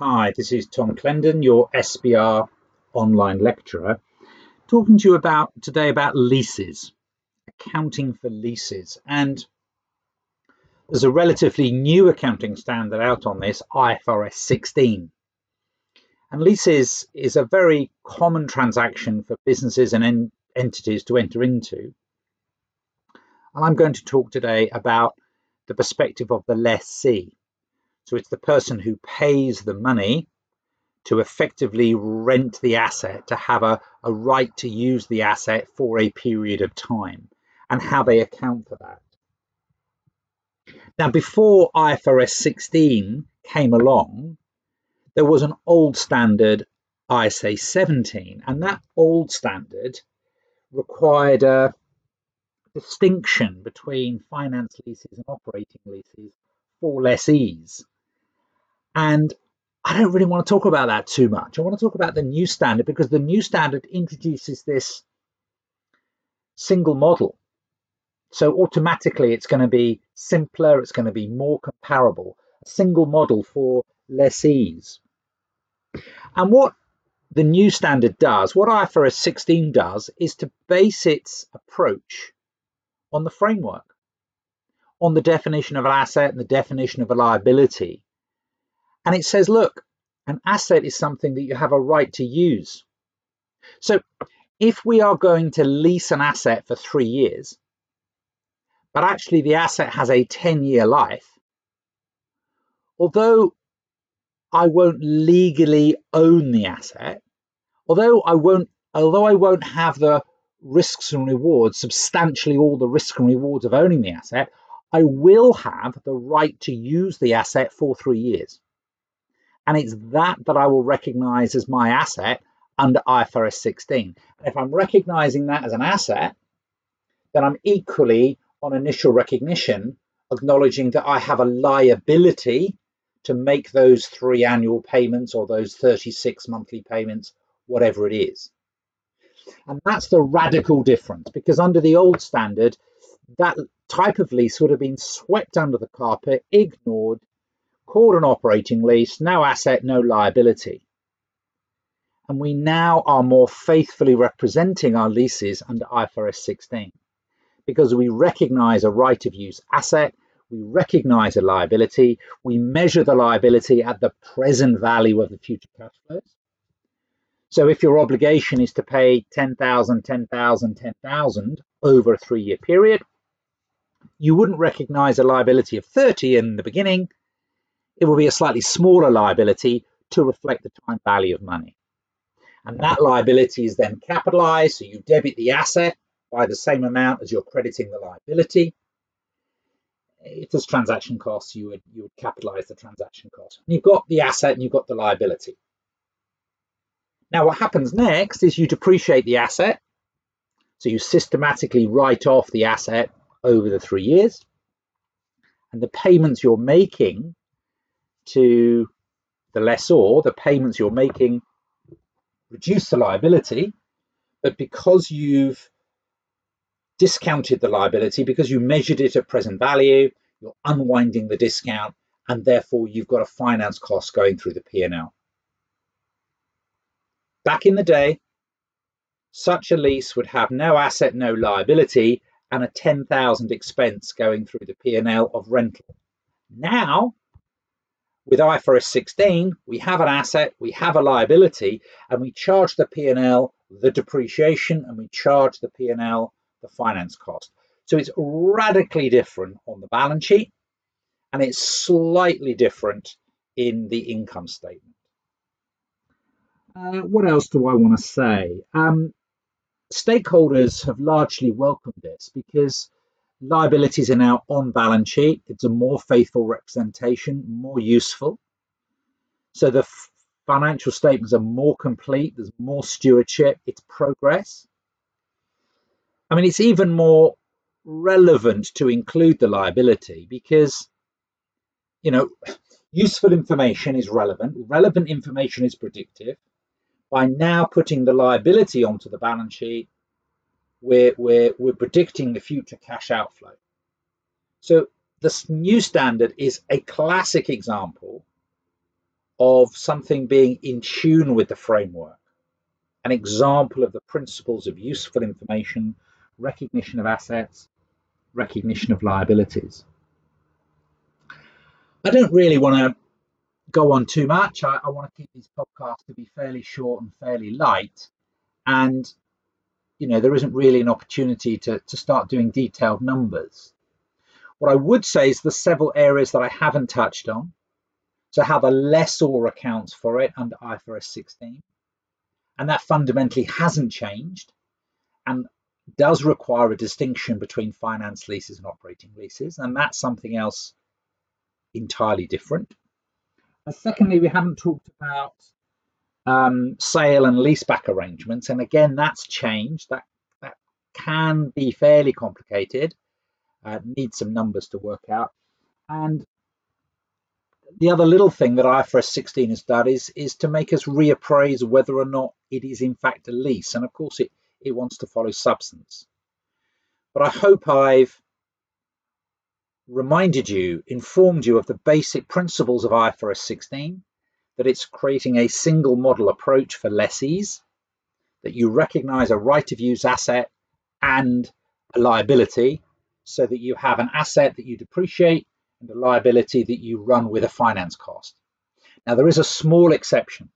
Hi, this is Tom Clendon, your SBR online lecturer, talking to you about today about leases, accounting for leases. And there's a relatively new accounting standard out on this, IFRS 16. And leases is a very common transaction for businesses and en entities to enter into. And I'm going to talk today about the perspective of the lessee. So it's the person who pays the money to effectively rent the asset, to have a, a right to use the asset for a period of time, and how they account for that. Now, before IFRS 16 came along, there was an old standard, IAS 17, and that old standard required a distinction between finance leases and operating leases for lessees. And I don't really want to talk about that too much. I want to talk about the new standard because the new standard introduces this single model. So automatically it's going to be simpler, it's going to be more comparable, a single model for lessees. And what the new standard does, what IFRS 16 does, is to base its approach on the framework, on the definition of an asset and the definition of a liability. And it says, look, an asset is something that you have a right to use. So if we are going to lease an asset for three years, but actually the asset has a 10 year life, although I won't legally own the asset, although I won't, although I won't have the risks and rewards, substantially all the risks and rewards of owning the asset, I will have the right to use the asset for three years. And it's that that I will recognize as my asset under IFRS 16. And if I'm recognizing that as an asset, then I'm equally on initial recognition acknowledging that I have a liability to make those three annual payments or those 36 monthly payments, whatever it is. And that's the radical difference because under the old standard, that type of lease would have been swept under the carpet, ignored, called an operating lease, no asset, no liability. And we now are more faithfully representing our leases under IFRS 16 because we recognize a right of use asset, we recognize a liability, we measure the liability at the present value of the future cash flows. So if your obligation is to pay 10,000, 10,000, 10,000 over a three year period, you wouldn't recognize a liability of 30 in the beginning it will be a slightly smaller liability to reflect the time value of money. And that liability is then capitalized, so you debit the asset by the same amount as you're crediting the liability. If there's transaction costs, you would you would capitalize the transaction cost. And you've got the asset and you've got the liability. Now what happens next is you depreciate the asset. So you systematically write off the asset over the three years. And the payments you're making to the lessor, the payments you're making reduce the liability, but because you've discounted the liability, because you measured it at present value, you're unwinding the discount, and therefore you've got a finance cost going through the P&L. Back in the day, such a lease would have no asset, no liability, and a 10,000 expense going through the P&L of rental. Now, with IFRS 16, we have an asset, we have a liability, and we charge the P&L the depreciation and we charge the P&L the finance cost. So it's radically different on the balance sheet and it's slightly different in the income statement. Uh, what else do I want to say? Um, stakeholders have largely welcomed this because liabilities are now on balance sheet. It's a more faithful representation, more useful. So the financial statements are more complete. There's more stewardship. It's progress. I mean, it's even more relevant to include the liability because, you know, useful information is relevant. Relevant information is predictive. By now putting the liability onto the balance sheet, we're, we're, we're predicting the future cash outflow. So this new standard is a classic example of something being in tune with the framework, an example of the principles of useful information, recognition of assets, recognition of liabilities. I don't really want to go on too much. I, I want to keep these podcasts to be fairly short and fairly light. And, you know, there isn't really an opportunity to, to start doing detailed numbers. What I would say is the several areas that I haven't touched on. So how the lessor accounts for it under IFRS 16. And that fundamentally hasn't changed and does require a distinction between finance leases and operating leases. And that's something else entirely different. And secondly, we haven't talked about um, sale and leaseback arrangements. And again, that's changed. That, that can be fairly complicated uh, need some numbers to work out. And the other little thing that IFRS 16 has done is, is to make us reappraise whether or not it is in fact a lease. And of course, it, it wants to follow substance. But I hope I've reminded you, informed you of the basic principles of IFRS 16, that it's creating a single model approach for lessees, that you recognize a right of use asset and a liability, so that you have an asset that you depreciate and a liability that you run with a finance cost. Now, there is a small exception.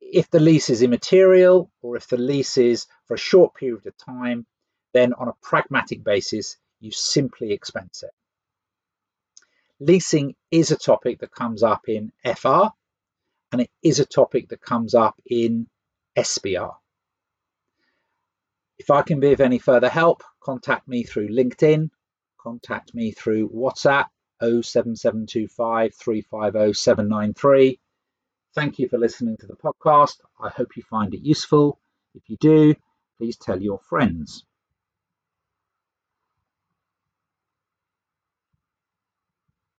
If the lease is immaterial or if the lease is for a short period of time, then on a pragmatic basis, you simply expense it. Leasing is a topic that comes up in FR and it is a topic that comes up in SBR. If I can be of any further help, contact me through LinkedIn, contact me through WhatsApp 07725 350 793. Thank you for listening to the podcast. I hope you find it useful. If you do, please tell your friends.